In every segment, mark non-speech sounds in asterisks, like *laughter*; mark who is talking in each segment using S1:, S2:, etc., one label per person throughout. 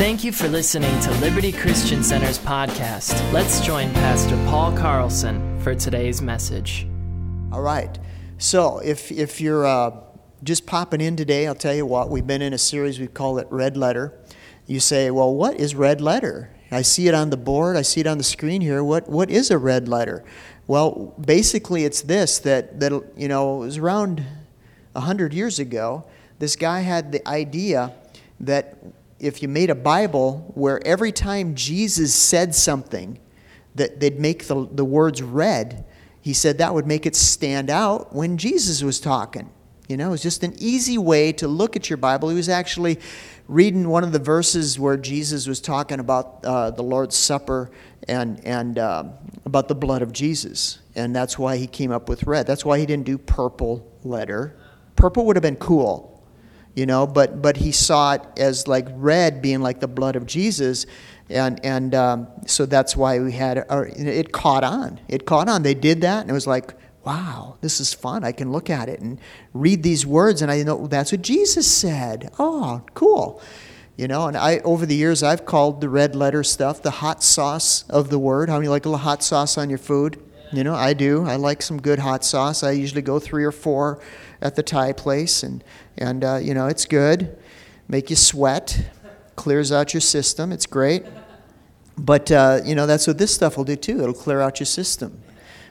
S1: Thank you for listening to Liberty Christian Center's podcast. Let's join Pastor Paul Carlson for today's message.
S2: All right. So, if, if you're uh, just popping in today, I'll tell you what, we've been in a series, we call it Red Letter. You say, well, what is red letter? I see it on the board, I see it on the screen here. What, what is a red letter? Well, basically, it's this that, that you know, it was around 100 years ago. This guy had the idea that if you made a Bible where every time Jesus said something, that they'd make the, the words red, he said that would make it stand out when Jesus was talking. You know, it was just an easy way to look at your Bible. He was actually reading one of the verses where Jesus was talking about uh, the Lord's Supper and, and uh, about the blood of Jesus. And that's why he came up with red. That's why he didn't do purple letter. Purple would have been cool you know but but he saw it as like red being like the blood of jesus. And and um, so that's why we had or it caught on. It caught on. They did that and it was like wow this is fun. I can look at it and read these words and i know that's what jesus said. Oh cool. You know and i over the years i've called the red letter stuff the hot sauce of the word. How many like a little hot sauce on your food? You know i do. I like some good hot sauce. I usually go three or four at the Thai place, and and uh, you know it's good, make you sweat, clears out your system. It's great, but uh, you know that's what this stuff will do too. It'll clear out your system.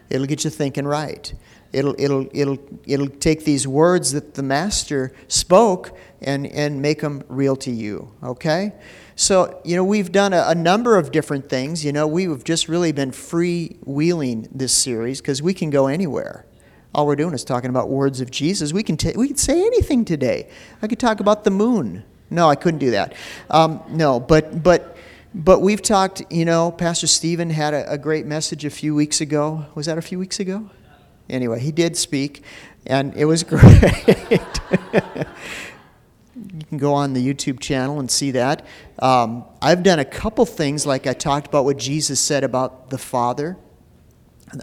S2: It'll get you thinking right. It'll it'll it'll it'll take these words that the master spoke and and make them real to you. Okay. So, you know, we've done a, a, number of different things. You know, we've just really been freewheeling this series because we can go anywhere. All we're doing is talking about words of Jesus. We can, t- we can say anything today. I could talk about the moon. No, I couldn't do that. Um, no, but, but, but we've talked, you know, Pastor Stephen had a, a great message a few weeks ago. Was that a few weeks ago? Anyway, he did speak, and it was *laughs* great. you can go on the YouTube channel and see that. Um, I've done a couple things, like I talked about what Jesus said about the Father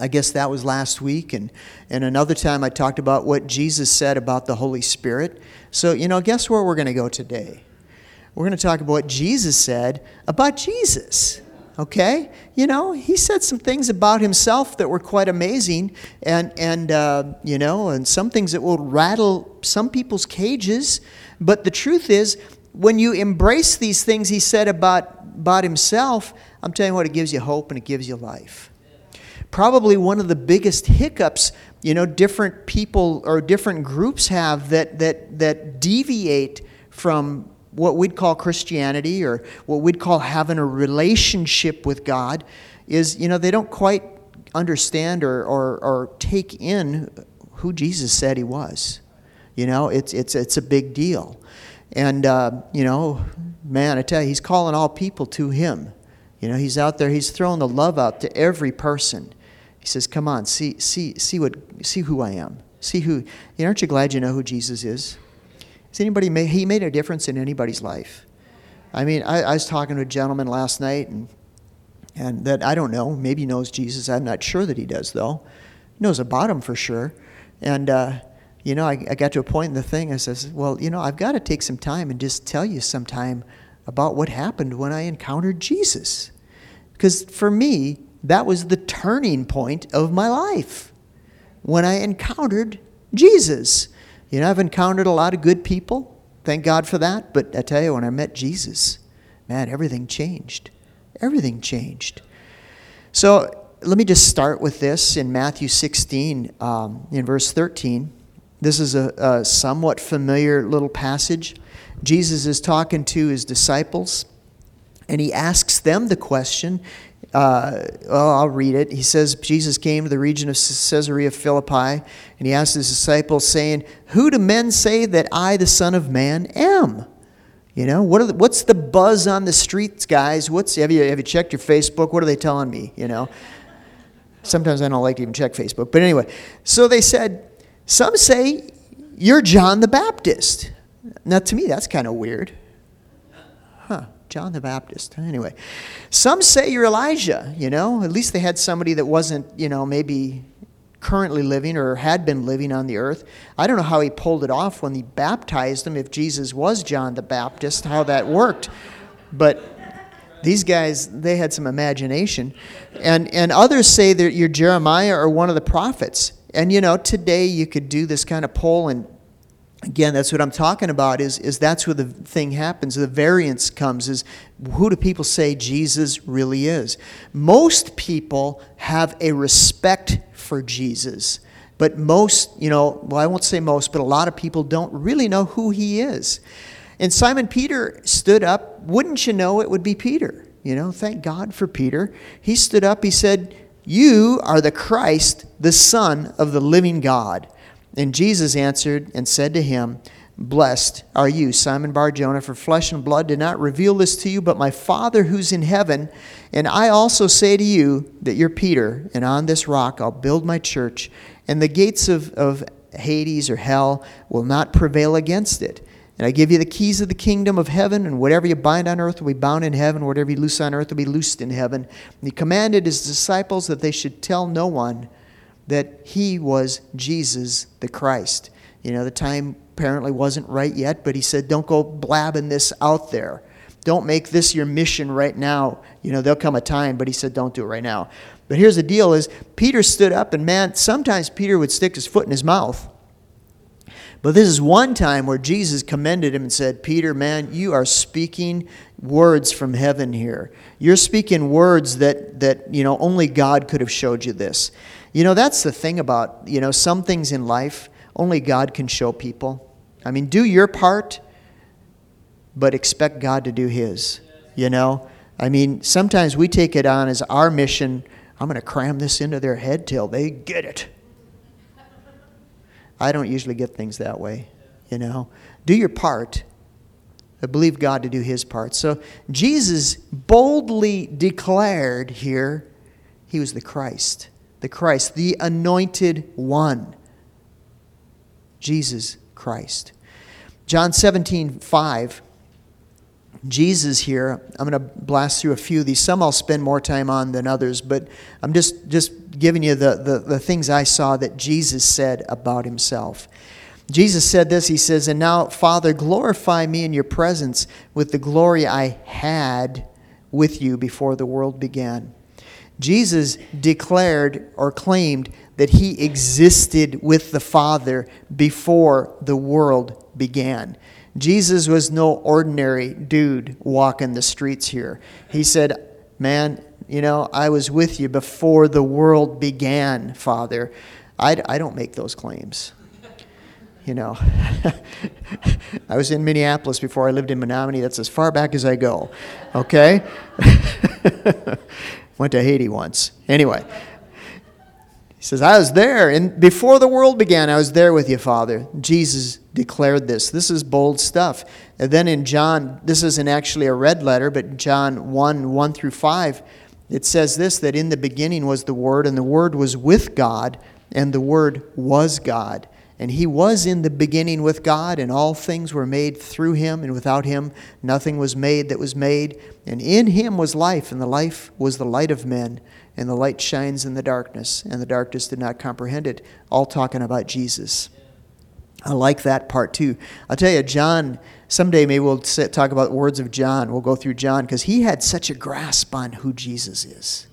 S2: I guess that was last week. And, and another time I talked about what Jesus said about the Holy Spirit. So, you know, guess where we're going to go today? We're going to talk about what Jesus said about Jesus. Okay? You know, he said some things about himself that were quite amazing, and, and uh, you know, and some things that will rattle some people's cages. But the truth is, when you embrace these things he said about, about himself, I'm telling you what, it gives you hope and it gives you life probably one of the biggest hiccups you know different people or different groups have that that that deviate from what we'd call Christianity or what we'd call having a relationship with God is you know they don't quite understand or or, or take in who Jesus said he was. You know it's it's it's a big deal. And uh, you know man I tell you he's calling all people to him. You know, he's out there, he's throwing the love out to every person. He says, Come on, see, see, see, what, see who I am. See who, you know, aren't you glad you know who Jesus is? Has anybody made, he made a difference in anybody's life? I mean, I, I was talking to a gentleman last night, and, and that I don't know, maybe knows Jesus. I'm not sure that he does, though. He knows about him for sure. And, uh, you know, I, I got to a point in the thing, I says, Well, you know, I've got to take some time and just tell you sometime about what happened when I encountered Jesus. Because for me, that was the turning point of my life when I encountered Jesus. You know, I've encountered a lot of good people. Thank God for that. But I tell you, when I met Jesus, man, everything changed. Everything changed. So let me just start with this in Matthew 16, um, in verse 13. This is a, a somewhat familiar little passage. Jesus is talking to his disciples, and he asks them the question. Uh, well, I'll read it. He says, Jesus came to the region of Caesarea Philippi, and he asked his disciples, saying, Who do men say that I, the Son of Man, am? You know, what the, what's the buzz on the streets, guys? What's have you have you checked your Facebook? What are they telling me? You know, sometimes I don't like to even check Facebook, but anyway. So they said, some say you're John the Baptist. Now, to me, that's kind of weird. John the Baptist. Anyway, some say you're Elijah, you know. At least they had somebody that wasn't, you know, maybe currently living or had been living on the earth. I don't know how he pulled it off when he baptized them, if Jesus was John the Baptist, how that worked. But these guys, they had some imagination. And, and others say that you're Jeremiah or one of the prophets. And you know, today you could do this kind of poll and again that's what i'm talking about is, is that's where the thing happens. The variance comes is who do people say jesus really is? Most people have a respect for jesus but most you know well i won't say most but a lot of people don't really know who he is. And simon peter stood up wouldn't you know it would be peter? You know thank god for peter. He stood up he said you are the christ the son of the living god and Jesus answered and said to him, Blessed are you, Simon Bar Jonah, for flesh and blood did not reveal this to you, but my Father who's in heaven. And I also say to you that you're Peter, and on this rock I'll build my church, and the gates of, of Hades or hell will not prevail against it. And I give you the keys of the kingdom of heaven, and whatever you bind on earth will be bound in heaven, whatever you loose on earth will be loosed in heaven. And he commanded his disciples that they should tell no one that he was Jesus the Christ. You know, the time apparently wasn't right yet, but he said, don't go blabbing this out there. Don't make this your mission right now. You know, there'll come a time, but he said, don't do it right now. But here's the deal is Peter stood up and man, sometimes Peter would stick his foot in his mouth. But this is one time where Jesus commended him and said, Peter, man, you are speaking words from heaven here. You're speaking words that, that you know, only God could have showed you this. You know, that's the thing about, you know, some things in life only God can show people. I mean, do your part, but expect God to do His. You know? I mean, sometimes we take it on as our mission. I'm going to cram this into their head till they get it. I don't usually get things that way, you know. Do your part, but believe God to do his part. So Jesus boldly declared here he was the Christ the Christ, the anointed one. Jesus Christ. John 17, 5. Jesus here, I'm going to blast through a few of these. Some I'll spend more time on than others, but I'm just, just giving you the, the, the things I saw that Jesus said about himself. Jesus said this He says, And now, Father, glorify me in your presence with the glory I had with you before the world began. Jesus declared or claimed that he existed with the Father before the world began. Jesus was no ordinary dude walking the streets here. He said, Man, you know, I was with you before the world began, Father. I, I don't make those claims. You know, *laughs* I was in Minneapolis before I lived in Menomonie. That's as far back as I go. Okay? *laughs* Went to Haiti once. Anyway, he says, I was there, and before the world began, I was there with you, Father. Jesus declared this. This is bold stuff. And then in John, this isn't actually a red letter, but John 1 1 through 5, it says this that in the beginning was the Word, and the Word was with God, and the Word was God. And he was in the beginning with God, and all things were made through him, and without him nothing was made that was made. And in him was life, and the life was the light of men. And the light shines in the darkness, and the darkness did not comprehend it. All talking about Jesus. I like that part too. I'll tell you, John, someday maybe we'll talk about words of John. We'll go through John because he had such a grasp on who Jesus is.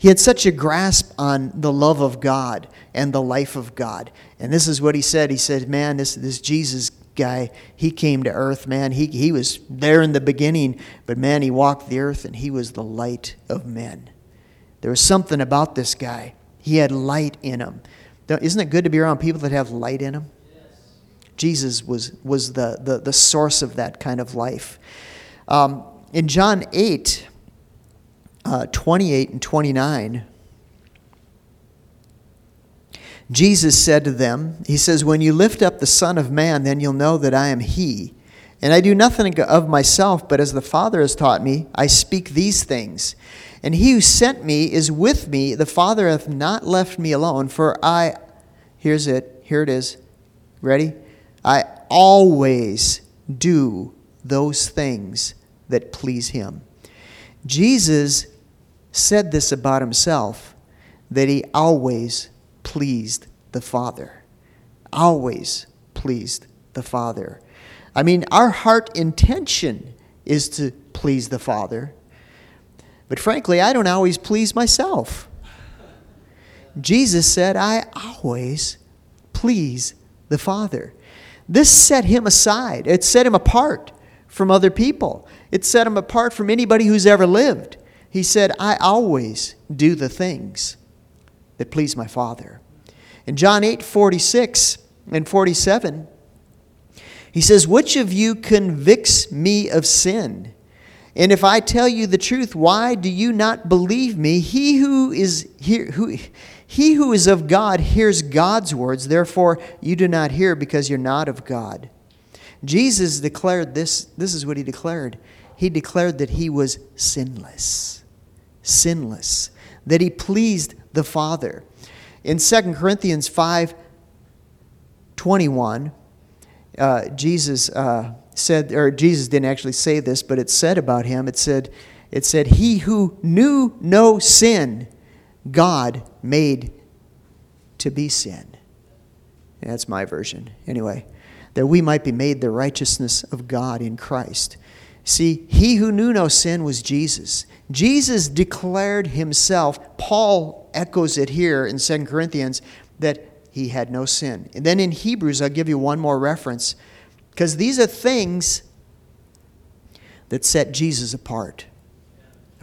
S2: He had such a grasp on the love of God and the life of God. And this is what he said. He said, Man, this, this Jesus guy, he came to earth, man. He, he was there in the beginning, but man, he walked the earth and he was the light of men. There was something about this guy. He had light in him. Isn't it good to be around people that have light in them? Jesus was, was the, the, the source of that kind of life. Um, in John 8, uh, 28 and 29, Jesus said to them, He says, When you lift up the Son of Man, then you'll know that I am He. And I do nothing of myself, but as the Father has taught me, I speak these things. And he who sent me is with me. The Father hath not left me alone, for I, here's it, here it is. Ready? I always do those things that please him. Jesus said this about himself that he always pleased the Father. Always pleased the Father. I mean, our heart intention is to please the Father. But frankly, I don't always please myself. Jesus said, I always please the Father. This set him aside, it set him apart from other people, it set him apart from anybody who's ever lived. He said, I always do the things that please my Father. In John 8 46 and 47, he says, Which of you convicts me of sin? And if I tell you the truth, why do you not believe me? He who is here, who, he who is of God hears God's words, therefore you do not hear because you're not of God. Jesus declared this, this is what he declared. He declared that he was sinless. Sinless. That he pleased the Father. In 2 Corinthians 5 21, uh, Jesus uh, said, or Jesus didn't actually say this, but it said about him, it said, it said, He who knew no sin, God made to be sin. That's my version. Anyway, that we might be made the righteousness of God in Christ. See, he who knew no sin was Jesus. Jesus declared himself, Paul echoes it here in 2 Corinthians, that he had no sin. And then in Hebrews, I'll give you one more reference, because these are things that set Jesus apart.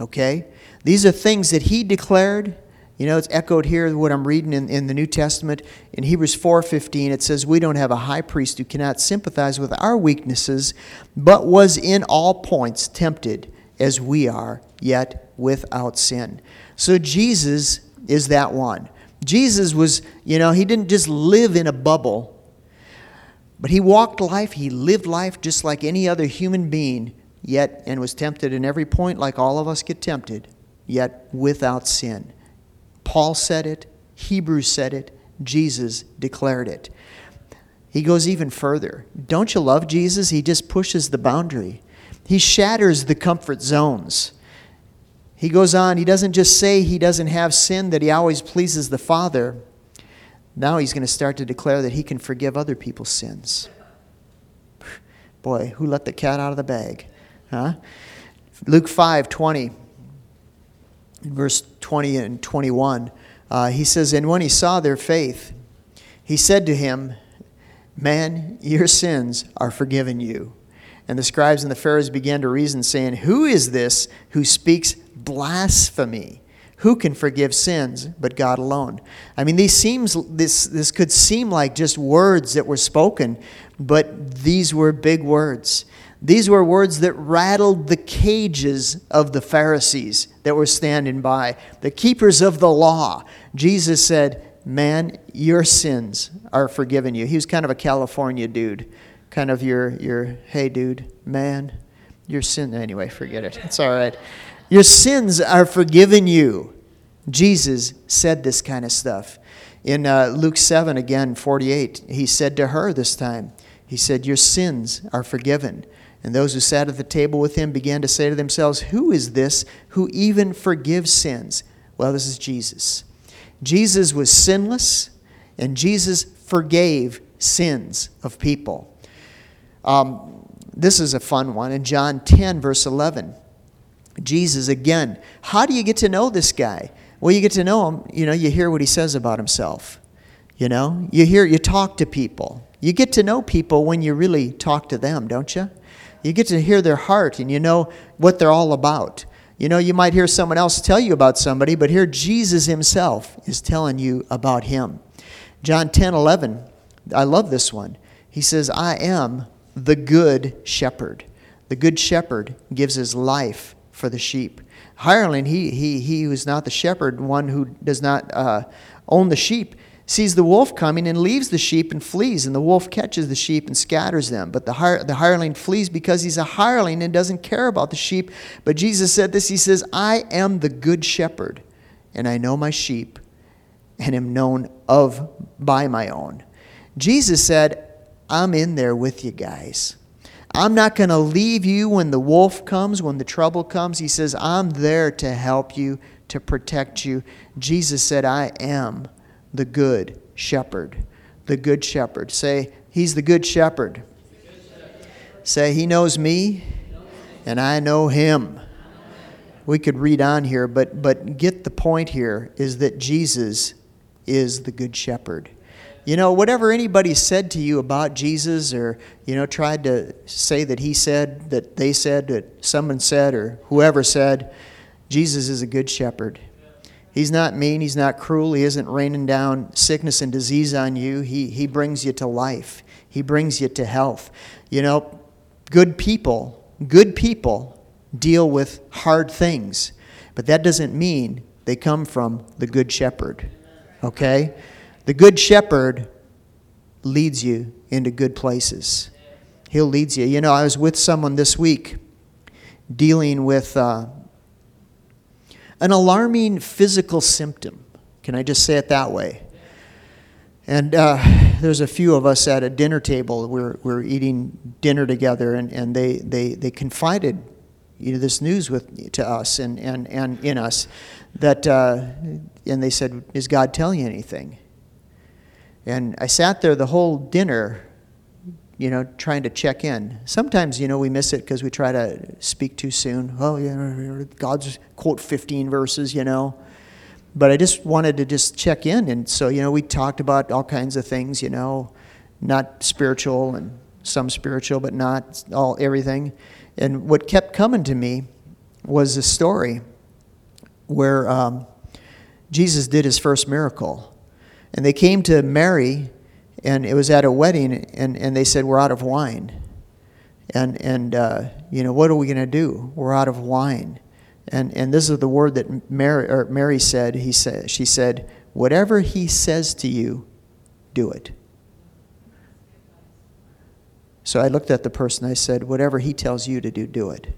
S2: Okay? These are things that he declared. You know, it's echoed here what I'm reading in, in the New Testament. In Hebrews 4:15, it says, We don't have a high priest who cannot sympathize with our weaknesses, but was in all points tempted as we are, yet without sin. So Jesus is that one. Jesus was, you know, he didn't just live in a bubble, but he walked life, he lived life just like any other human being, yet, and was tempted in every point like all of us get tempted, yet without sin. Paul said it, Hebrews said it, Jesus declared it. He goes even further. Don't you love Jesus? He just pushes the boundary. He shatters the comfort zones. He goes on, he doesn't just say he doesn't have sin, that he always pleases the Father. Now he's going to start to declare that he can forgive other people's sins. Boy, who let the cat out of the bag? Huh? Luke 5 20, verse 20 and 21, uh, he says, And when he saw their faith, he said to him, Man, your sins are forgiven you. And the scribes and the Pharisees began to reason, saying, Who is this who speaks blasphemy? Who can forgive sins but God alone? I mean, these seems this this could seem like just words that were spoken, but these were big words. These were words that rattled the cages of the Pharisees that were standing by, the keepers of the law. Jesus said, Man, your sins are forgiven you. He was kind of a California dude kind of your, your hey, dude, man, your sin. Anyway, forget it. It's all right. Your sins are forgiven you. Jesus said this kind of stuff. In uh, Luke 7, again, 48, he said to her this time, He said, Your sins are forgiven. And those who sat at the table with him began to say to themselves, Who is this who even forgives sins? Well, this is Jesus. Jesus was sinless, and Jesus forgave sins of people. Um, this is a fun one. In John 10, verse 11, Jesus again. How do you get to know this guy? Well, you get to know him, you know, you hear what he says about himself. You know, you hear, you talk to people. You get to know people when you really talk to them, don't you? You get to hear their heart and you know what they're all about. You know, you might hear someone else tell you about somebody, but here Jesus himself is telling you about him. John 10 11, I love this one. He says, I am the good shepherd. The good shepherd gives his life for the sheep. Hireling, he, he, he who is not the shepherd, one who does not uh, own the sheep, sees the wolf coming and leaves the sheep and flees, and the wolf catches the sheep and scatters them. But the, hire, the hireling flees because he's a hireling and doesn't care about the sheep. But Jesus said this He says, I am the good shepherd, and I know my sheep, and am known of by my own. Jesus said, I'm in there with you guys. I'm not going to leave you when the wolf comes, when the trouble comes. He says, I'm there to help you, to protect you. Jesus said, I am the good shepherd. The good shepherd. Say, He's the good shepherd. Say, He knows me and I know him. We could read on here, but, but get the point here is that Jesus is the Good Shepherd. You know, whatever anybody said to you about Jesus or, you know, tried to say that he said, that they said, that someone said, or whoever said, Jesus is a good shepherd. He's not mean, he's not cruel, he isn't raining down sickness and disease on you. He, he brings you to life, he brings you to health. You know, good people, good people deal with hard things, but that doesn't mean they come from the good shepherd. Okay? The good shepherd leads you into good places. He'll lead you. You know, I was with someone this week dealing with uh, an alarming physical symptom. Can I just say it that way? And uh, there's a few of us at a dinner table. We're, we're eating dinner together, and, and they, they, they confided you know, this news with, to us and, and, and in us that, uh, and they said, Is God telling you anything? And I sat there the whole dinner, you know, trying to check in. Sometimes, you know, we miss it because we try to speak too soon. Oh, yeah, God's quote 15 verses, you know. But I just wanted to just check in. And so, you know, we talked about all kinds of things, you know, not spiritual and some spiritual, but not all everything. And what kept coming to me was a story where um, Jesus did his first miracle. And they came to Mary, and it was at a wedding, and, and they said, We're out of wine. And, and uh, you know, what are we going to do? We're out of wine. And, and this is the word that Mary, or Mary said. He said. She said, Whatever he says to you, do it. So I looked at the person. I said, Whatever he tells you to do, do it.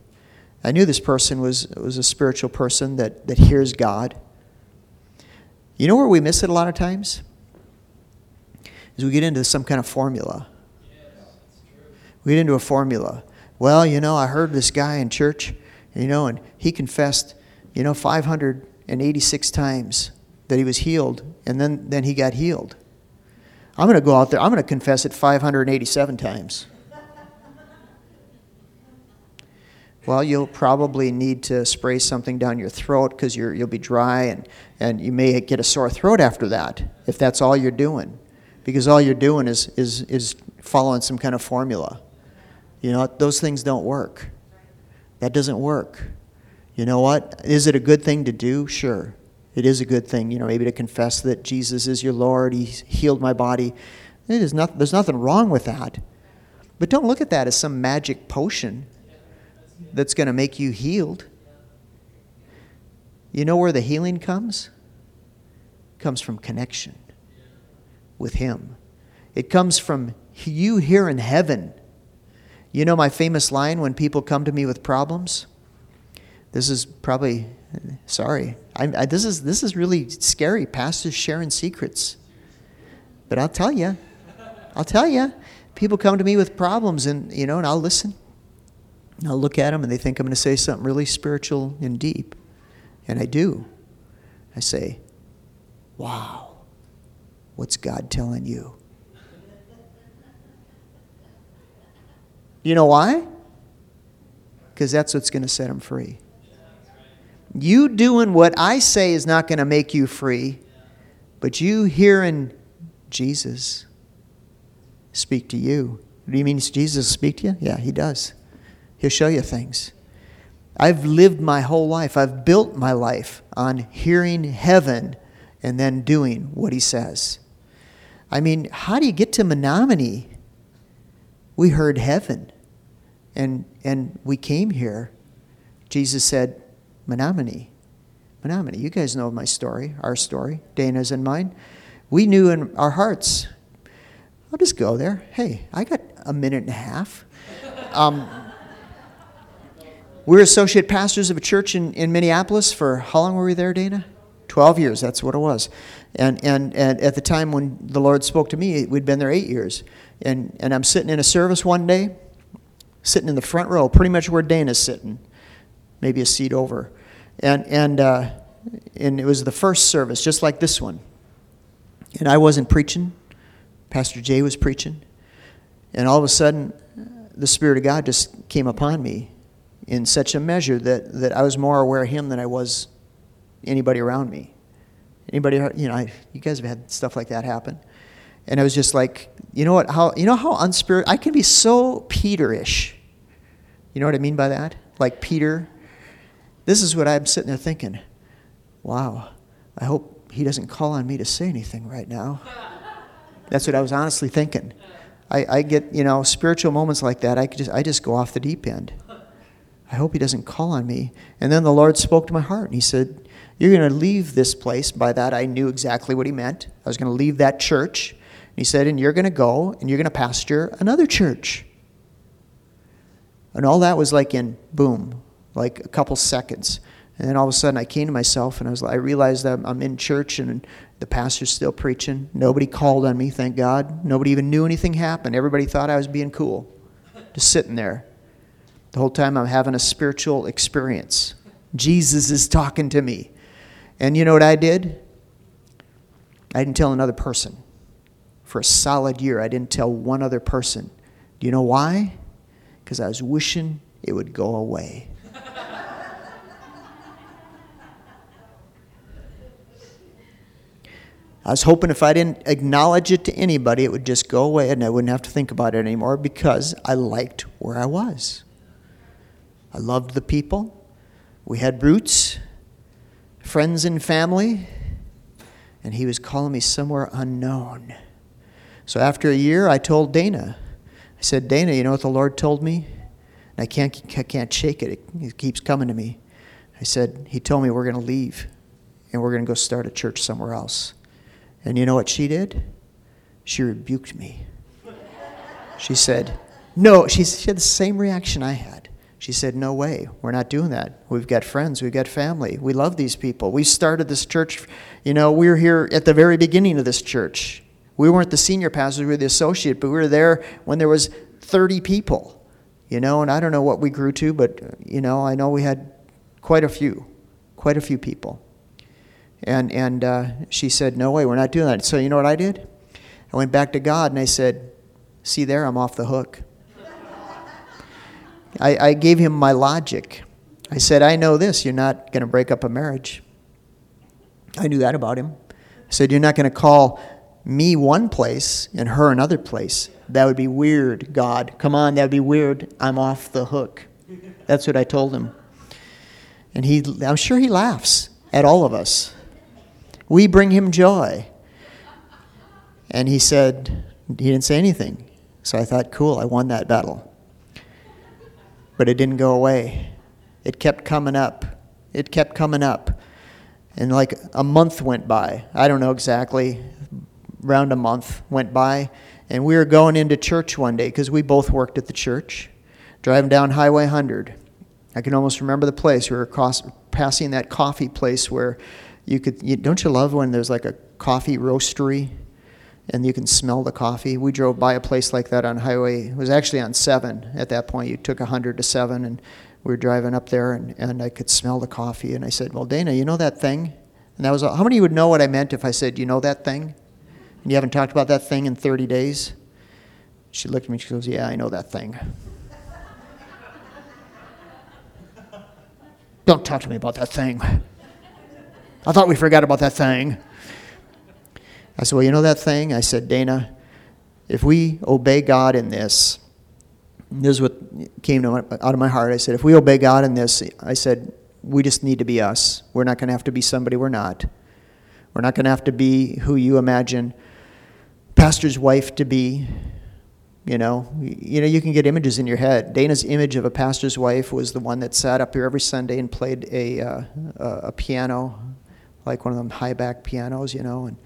S2: I knew this person was, was a spiritual person that, that hears God you know where we miss it a lot of times? Is we get into some kind of formula. We get into a formula. Well, you know, I heard this guy in church, you know, and he confessed, you know, 586 times that he was healed, and then, then he got healed. I'm going to go out there, I'm going to confess it 587 times. Well, you'll probably need to spray something down your throat because you'll be dry and, and you may get a sore throat after that if that's all you're doing. Because all you're doing is, is, is following some kind of formula. You know, those things don't work. That doesn't work. You know what? Is it a good thing to do? Sure. It is a good thing, you know, maybe to confess that Jesus is your Lord, He healed my body. It is not, there's nothing wrong with that. But don't look at that as some magic potion that's going to make you healed. You know where the healing comes? It comes from connection with Him. It comes from you here in heaven. You know my famous line when people come to me with problems? This is probably, sorry, I, I, this, is, this is really scary. Pastors sharing secrets. But I'll tell you, I'll tell you. People come to me with problems, and, you know, and I'll listen. I'll look at them and they think I'm going to say something really spiritual and deep. And I do. I say, Wow, what's God telling you? You know why? Because that's what's going to set them free. You doing what I say is not going to make you free, but you hearing Jesus speak to you. Do you mean Jesus speak to you? Yeah, he does. He'll show you things. I've lived my whole life, I've built my life on hearing heaven and then doing what he says. I mean, how do you get to Menomonie? We heard heaven and, and we came here. Jesus said, Menomonie. Menomonie. You guys know my story, our story, Dana's and mine. We knew in our hearts, I'll just go there. Hey, I got a minute and a half. Um, we *laughs* were associate pastors of a church in, in Minneapolis for how long were we there, Dana? 12 years, that's what it was. And, and, and at the time when the Lord spoke to me, we'd been there eight years. And, and I'm sitting in a service one day, sitting in the front row, pretty much where Dana's sitting, maybe a seat over. And, and, uh, and it was the first service, just like this one. And I wasn't preaching, Pastor Jay was preaching. And all of a sudden, the Spirit of God just came upon me in such a measure that, that I was more aware of him than I was anybody around me. Anybody, you know, I, you guys have had stuff like that happen. And I was just like, you know what, how, you know how unspirit, I can be so Peter-ish. You know what I mean by that? Like Peter. This is what I'm sitting there thinking. Wow, I hope he doesn't call on me to say anything right now. That's what I was honestly thinking. I, I get, you know, spiritual moments like that, I, just, I just go off the deep end. I hope he doesn't call on me. And then the Lord spoke to my heart and he said, You're going to leave this place. By that, I knew exactly what he meant. I was going to leave that church. And he said, And you're going to go and you're going to pastor another church. And all that was like in boom, like a couple seconds. And then all of a sudden I came to myself and I was I realized that I'm in church and the pastor's still preaching. Nobody called on me, thank God. Nobody even knew anything happened. Everybody thought I was being cool. Just sitting there. The whole time I'm having a spiritual experience. Jesus is talking to me. And you know what I did? I didn't tell another person. For a solid year, I didn't tell one other person. Do you know why? Because I was wishing it would go away. *laughs* I was hoping if I didn't acknowledge it to anybody, it would just go away and I wouldn't have to think about it anymore because I liked where I was. I loved the people. We had roots, friends and family, and he was calling me somewhere unknown. So after a year, I told Dana, I said, Dana, you know what the Lord told me? And I can't, I can't shake it. It keeps coming to me. I said, He told me we're going to leave and we're going to go start a church somewhere else. And you know what she did? She rebuked me. She said, No, she, she had the same reaction I had. She said, No way, we're not doing that. We've got friends, we've got family, we love these people. We started this church, you know, we were here at the very beginning of this church. We weren't the senior pastors, we were the associate, but we were there when there was 30 people, you know, and I don't know what we grew to, but, you know, I know we had quite a few, quite a few people. And, and uh, she said, No way, we're not doing that. So you know what I did? I went back to God and I said, See there, I'm off the hook. I, I gave him my logic. I said, I know this, you're not going to break up a marriage. I knew that about him. I said, You're not going to call me one place and her another place. That would be weird, God. Come on, that would be weird. I'm off the hook. That's what I told him. And he, I'm sure he laughs at all of us we bring him joy. And he said, he didn't say anything. So I thought, cool, I won that battle. But it didn't go away. It kept coming up. It kept coming up. And like a month went by. I don't know exactly. Around a month went by. And we were going into church one day because we both worked at the church, driving down Highway 100. I can almost remember the place. We were passing that coffee place where you could you, don't you love when there's like a coffee roastery and you can smell the coffee. We drove by a place like that on highway it was actually on 7 at that point you took 100 to 7 and we were driving up there and, and i could smell the coffee and i said well dana you know that thing? And that was how many would know what i meant if i said you know that thing? And you haven't talked about that thing in 30 days? She looked at me she goes yeah i know that thing. *laughs* Don't talk to me about that thing. I thought we forgot about that thing. I said, Well, you know that thing? I said, Dana, if we obey God in this, this is what came my, out of my heart. I said, if we obey God in this, I said, we just need to be us. We're not going to have to be somebody we're not. We're not going to have to be who you imagine pastor's wife to be. You know, you know, you can get images in your head. Dana's image of a pastor's wife was the one that sat up here every Sunday and played a, uh, a piano, like one of them high back pianos, you know, and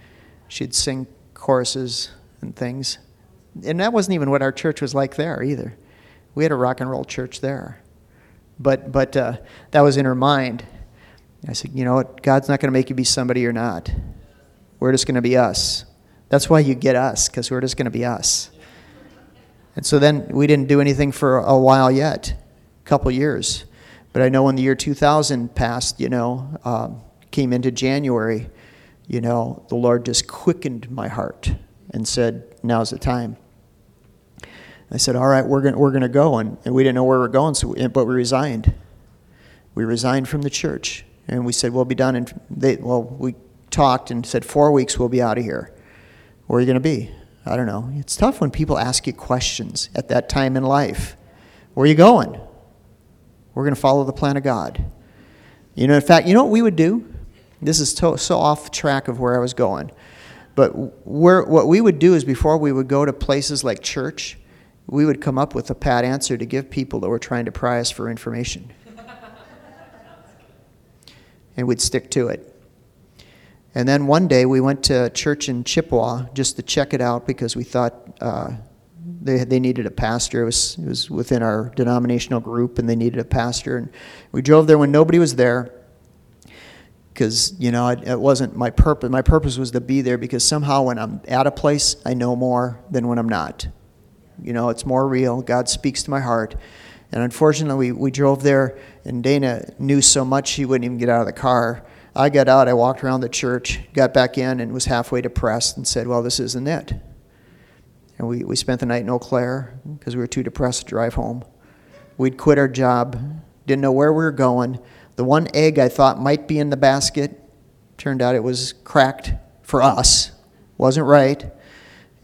S2: she'd sing choruses and things. And that wasn't even what our church was like there either. We had a rock and roll church there. But, but uh, that was in her mind. I said, you know what? God's not going to make you be somebody you're not. We're just going to be us. That's why you get us, because we're just going to be us. And so then we didn't do anything for a while yet, a couple years. But I know when the year 2000 passed, you know, um, came into January, you know, the Lord just quickened my heart and said, now's the time. I said, All right, we're going we're gonna go. And, and we didn't know where we were going, so we, but we resigned. We resigned from the church. And we said, We'll be done. And they, well, we talked and said, Four weeks, we'll be out of here. Where are you going to be? I don't know. It's tough when people ask you questions at that time in life. Where are you going? We're going to follow the plan of God. You know, in fact, you know what we would do? This is to, so off track of where I was going. But where, what we would do is before we would go to places like church, we would come up with a pat answer to give people that were trying to pry us for information. *laughs* and we'd stick to it. And then one day we went to a church in Chippewa just to check it out because we thought uh, they, they needed a pastor. It was, it was within our denominational group and they needed a pastor. And we drove there when nobody was there because, you know, it, it wasn't my purpose. My purpose was to be there because somehow when I'm at a place, I know more than when I'm not. You know, it's more real. God speaks to my heart. And unfortunately, we, we drove there, and Dana knew so much she wouldn't even get out of the car I got out, I walked around the church, got back in, and was halfway depressed and said, Well, this isn't it. And we, we spent the night in Eau Claire because we were too depressed to drive home. We'd quit our job, didn't know where we were going. The one egg I thought might be in the basket turned out it was cracked for us, wasn't right,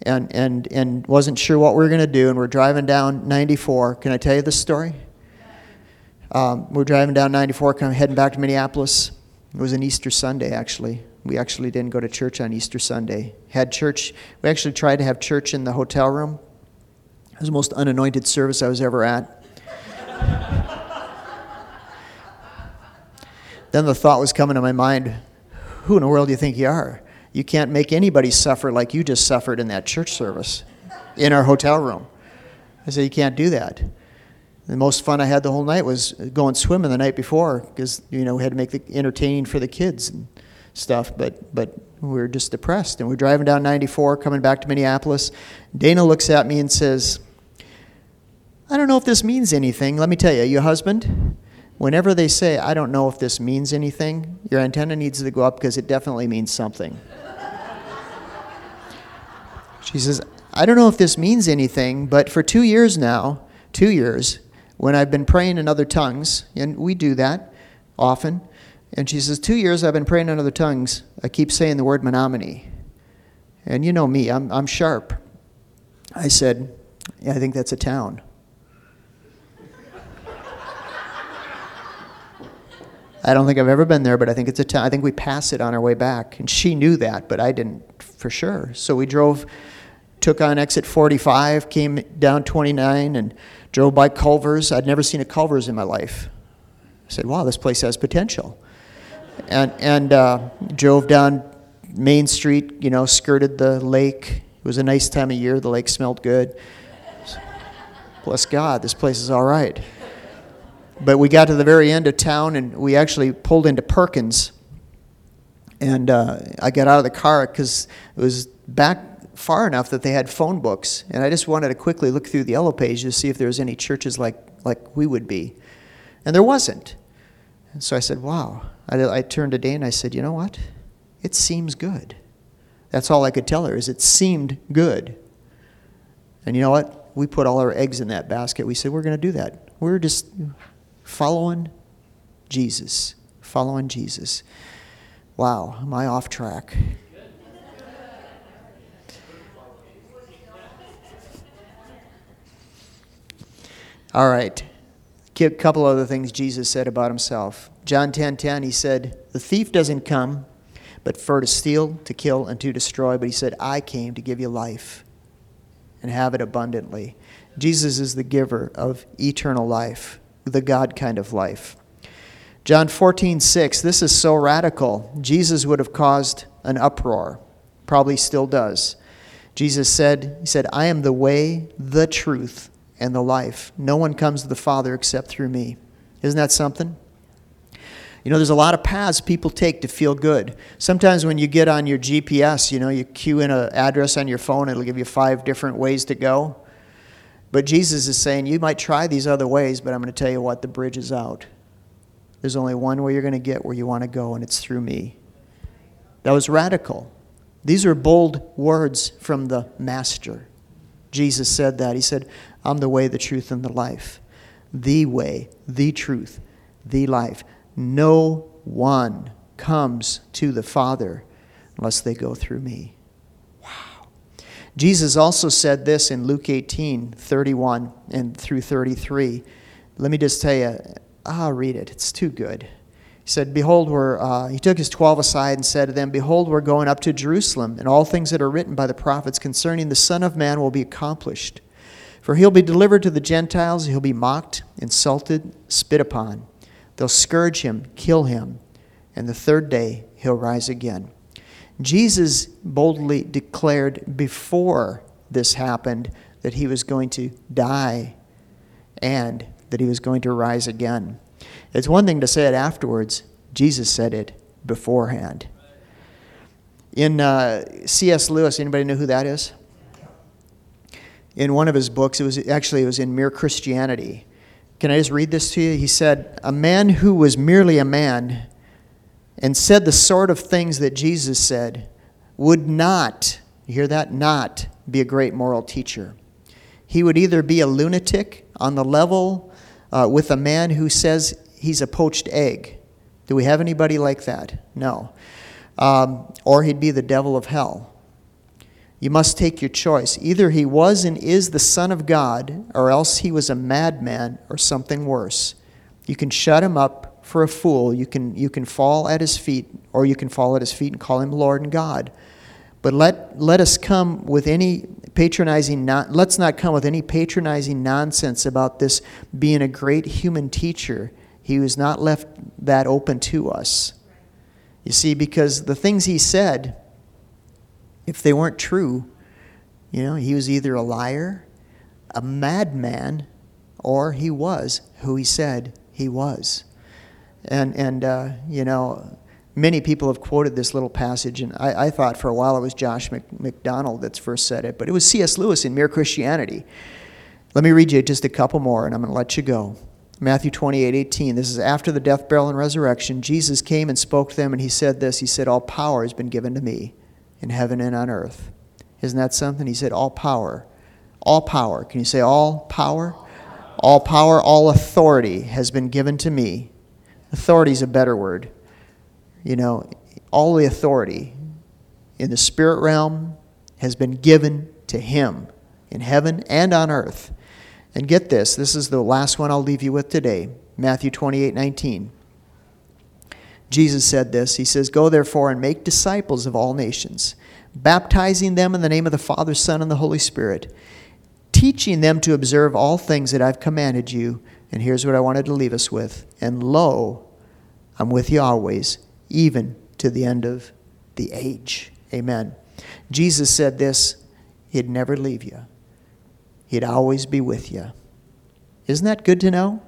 S2: and, and, and wasn't sure what we were going to do. And we're driving down 94. Can I tell you this story? Um, we're driving down 94, kind of heading back to Minneapolis it was an Easter Sunday, actually. We actually didn't go to church on Easter Sunday. Had church, we actually tried to have church in the hotel room. It was the most unanointed service I was ever at. Then the thought was coming to my mind who in the world do you think you are? You can't make anybody suffer like you just suffered in that church service in our hotel room. I said, You can't do that. The most fun I had the whole night was going swimming the night before because you know we had to make the entertaining for the kids and stuff. But but we were just depressed, and we are driving down 94, coming back to Minneapolis. Dana looks at me and says, "I don't know if this means anything. Let me tell you, your husband." Whenever they say, I don't know if this means anything, your antenna needs to go up because it definitely means something. she says, I don't know if this means anything, but for two years now, two years, when I've been praying in other tongues, and we do that often, and she says, Two years I've been praying in other tongues, I keep saying the word Menomonie. And you know me, I'm, I'm sharp. I said, Yeah, I think that's a town. I don't think I've ever been there, but I think it's a town. I think we pass it on our way back. And she knew that, but I didn't for sure. So we drove, took on exit 45, came down 29, and Drove by Culver's. I'd never seen a Culver's in my life. I said, wow, this place has potential. And, and uh, drove down Main Street, you know, skirted the lake. It was a nice time of year. The lake smelled good. Bless God, this place is all right. But we got to the very end of town and we actually pulled into Perkins. And uh, I got out of the car because it was back far enough that they had phone books. And I just wanted to quickly look through the yellow page to see if there was any churches like, like we would be. And there wasn't. And so I said, wow. I, I turned to Dane and I said, you know what? It seems good. That's all I could tell her is it seemed good. And you know what? We put all our eggs in that basket. We said, we're going to do that. We're just following Jesus. Following Jesus. Wow, am I off track? All right. A couple other things Jesus said about himself. John 10:10 10, 10, he said, "The thief doesn't come but for to steal, to kill and to destroy, but he said, I came to give you life and have it abundantly." Jesus is the giver of eternal life, the God kind of life. John 14:6, this is so radical. Jesus would have caused an uproar. Probably still does. Jesus said, he said, "I am the way, the truth, and the life. No one comes to the Father except through me. Isn't that something? You know, there's a lot of paths people take to feel good. Sometimes when you get on your GPS, you know, you cue in an address on your phone, it'll give you five different ways to go. But Jesus is saying, you might try these other ways, but I'm going to tell you what, the bridge is out. There's only one way you're going to get where you want to go, and it's through me. That was radical. These are bold words from the Master. Jesus said that. He said, I'm the way, the truth, and the life. The way, the truth, the life. No one comes to the Father unless they go through me. Jesus also said this in Luke 18 31 and through 33. Let me just tell you, I'll read it. It's too good. He said, Behold, we're, uh, he took his twelve aside and said to them, Behold, we're going up to Jerusalem, and all things that are written by the prophets concerning the Son of Man will be accomplished. For he'll be delivered to the Gentiles, he'll be mocked, insulted, spit upon. They'll scourge him, kill him, and the third day he'll rise again. Jesus boldly declared before this happened that he was going to die and that he was going to rise again. It's one thing to say it afterwards, Jesus said it beforehand. In uh, C.S. Lewis, anybody know who that is? In one of his books, it was actually it was in Mere Christianity. Can I just read this to you? He said, "A man who was merely a man and said the sort of things that Jesus said would not, you hear that? Not be a great moral teacher. He would either be a lunatic on the level uh, with a man who says he's a poached egg. Do we have anybody like that? No. Um, or he'd be the devil of hell. You must take your choice. Either he was and is the Son of God, or else he was a madman or something worse. You can shut him up for a fool. You can, you can fall at his feet, or you can fall at his feet and call him Lord and God. But let, let us come with any patronizing, not, let's not come with any patronizing nonsense about this being a great human teacher. He was not left that open to us. You see, because the things he said, if they weren't true, you know, he was either a liar, a madman, or he was who he said he was. And, and uh, you know, many people have quoted this little passage, and I, I thought for a while it was Josh Mc, McDowell that's first said it, but it was C.S. Lewis in Mere Christianity. Let me read you just a couple more, and I'm going to let you go. Matthew 28 18. This is after the death, burial, and resurrection. Jesus came and spoke to them, and he said this He said, All power has been given to me in heaven and on earth. Isn't that something? He said, All power. All power. Can you say all power? All power, all authority has been given to me Authority is a better word. You know, all the authority in the spirit realm has been given to him in heaven and on earth. And get this, this is the last one I'll leave you with today. Matthew 28 19. Jesus said this. He says, Go therefore and make disciples of all nations, baptizing them in the name of the Father, Son, and the Holy Spirit, teaching them to observe all things that I've commanded you. And here's what I wanted to leave us with. And lo, I'm with you always, even to the end of the age. Amen. Jesus said this He'd never leave you, He'd always be with you. Isn't that good to know?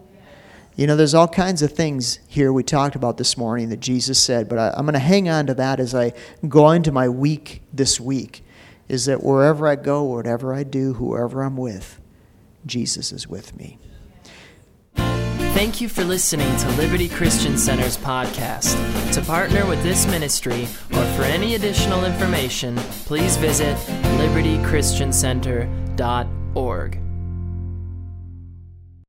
S2: You know, there's all kinds of things here we talked about this morning that Jesus said, but I, am going to hang on to that as I go into my week this week. Is that wherever I go, whatever I do, whoever I'm with, Jesus is with me.
S1: Thank you for listening to Liberty Christian Center's podcast. To partner with this ministry or for any additional information, please visit libertychristiancenter.org.